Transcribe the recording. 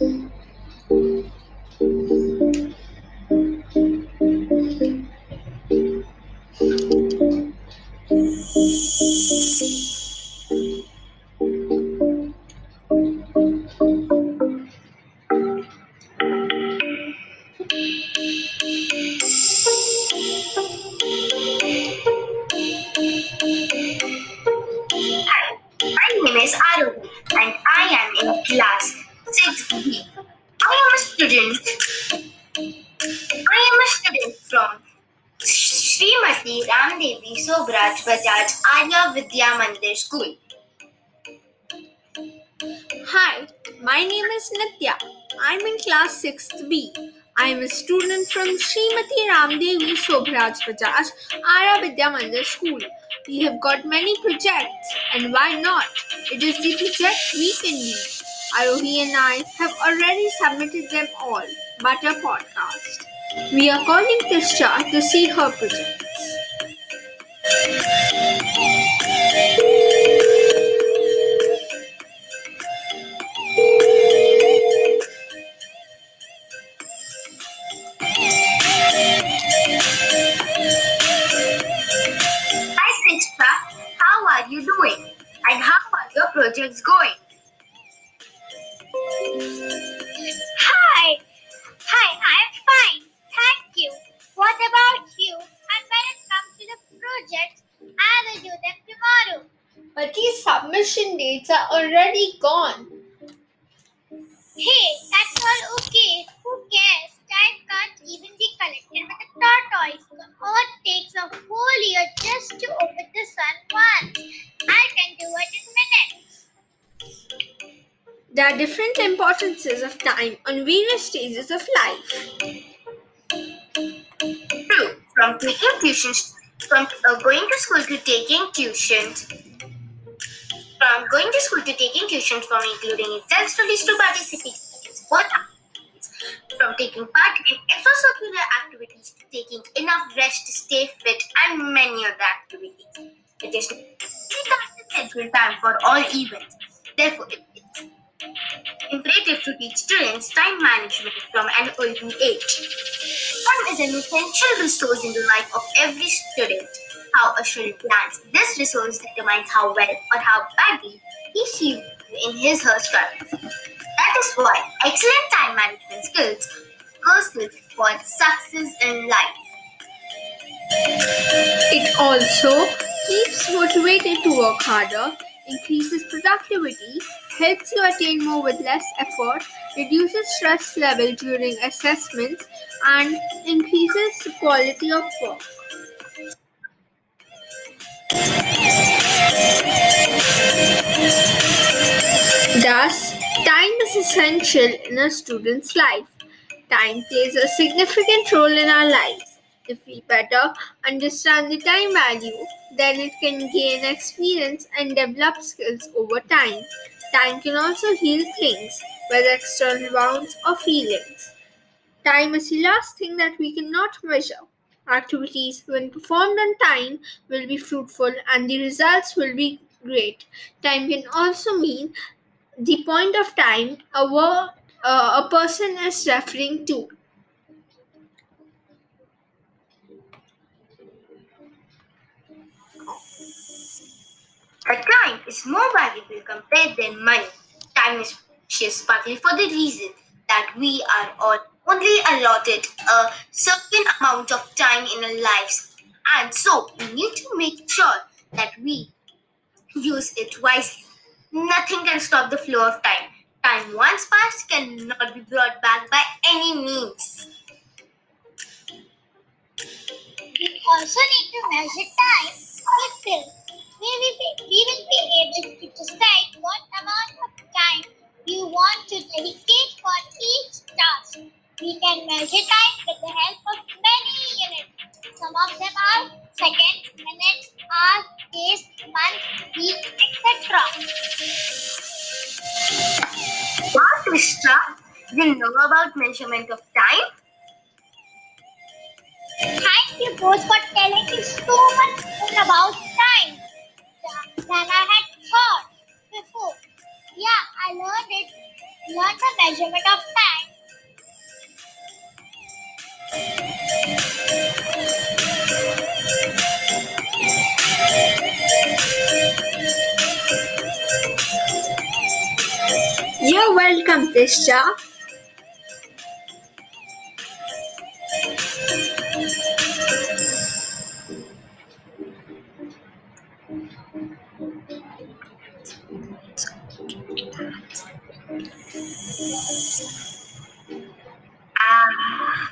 Hi, student. I am a student from Srimati Ramdevi Sobhraj Bajaj Arya Vidya Mandir School. Hi, my name is Nitya. I'm in class 6th B. I am a student from Srimati Ramdevi Sobhraj Bajaj Arya Vidya Mandir School. We have got many projects, and why not? It is the project we can lead. Arohi and I have already submitted them all, but a podcast. We are calling Tischa to see her projects. Hi Sixta, how are you doing? And how are your projects going? Hi. Hi, I'm fine. Thank you. What about you? And when it comes to the projects, I will do them tomorrow. But these submission dates are already gone. Hey, that's all okay. Who cares? Are different importances of time on various stages of life. True. From taking tuitions, from uh, going to school to taking tuitions, from going to school to taking tuitions, from including self studies to participating in sport from taking part in extracurricular activities to taking enough rest to stay fit, and many other activities. It is schedule time for all events. Therefore, it imperative to teach students time management from an early age. Time is an essential resource in the life of every student. How a student plans this resource determines how well or how badly he she in his her studies. That is why excellent time management skills skills for success in life. It also keeps motivated to work harder, increases productivity, helps you attain more with less effort, reduces stress level during assessments, and increases the quality of work. Thus, time is essential in a student's life. Time plays a significant role in our lives. If we better understand the time value, then it can gain experience and develop skills over time. Time can also heal things, whether external wounds or feelings. Time is the last thing that we cannot measure. Activities, when performed on time, will be fruitful and the results will be great. Time can also mean the point of time a, word, uh, a person is referring to. Time is more valuable compared than money. Time is precious partly for the reason that we are all only allotted a certain amount of time in our lives. And so we need to make sure that we use it wisely. Nothing can stop the flow of time. Time once passed cannot be brought back by any means. We also need to measure time pills. We will, be, we will be able to decide what amount of time we want to dedicate for each task. We can measure time with the help of many units. Some of them are seconds, minutes, hours, days, months, weeks, etc. Wow, Krishna, you know about measurement of time? Thank you both for telling me so much it's about time than I had thought before. Yeah, I learned it, learned the measurement of time. You're welcome, Tischa. Ah.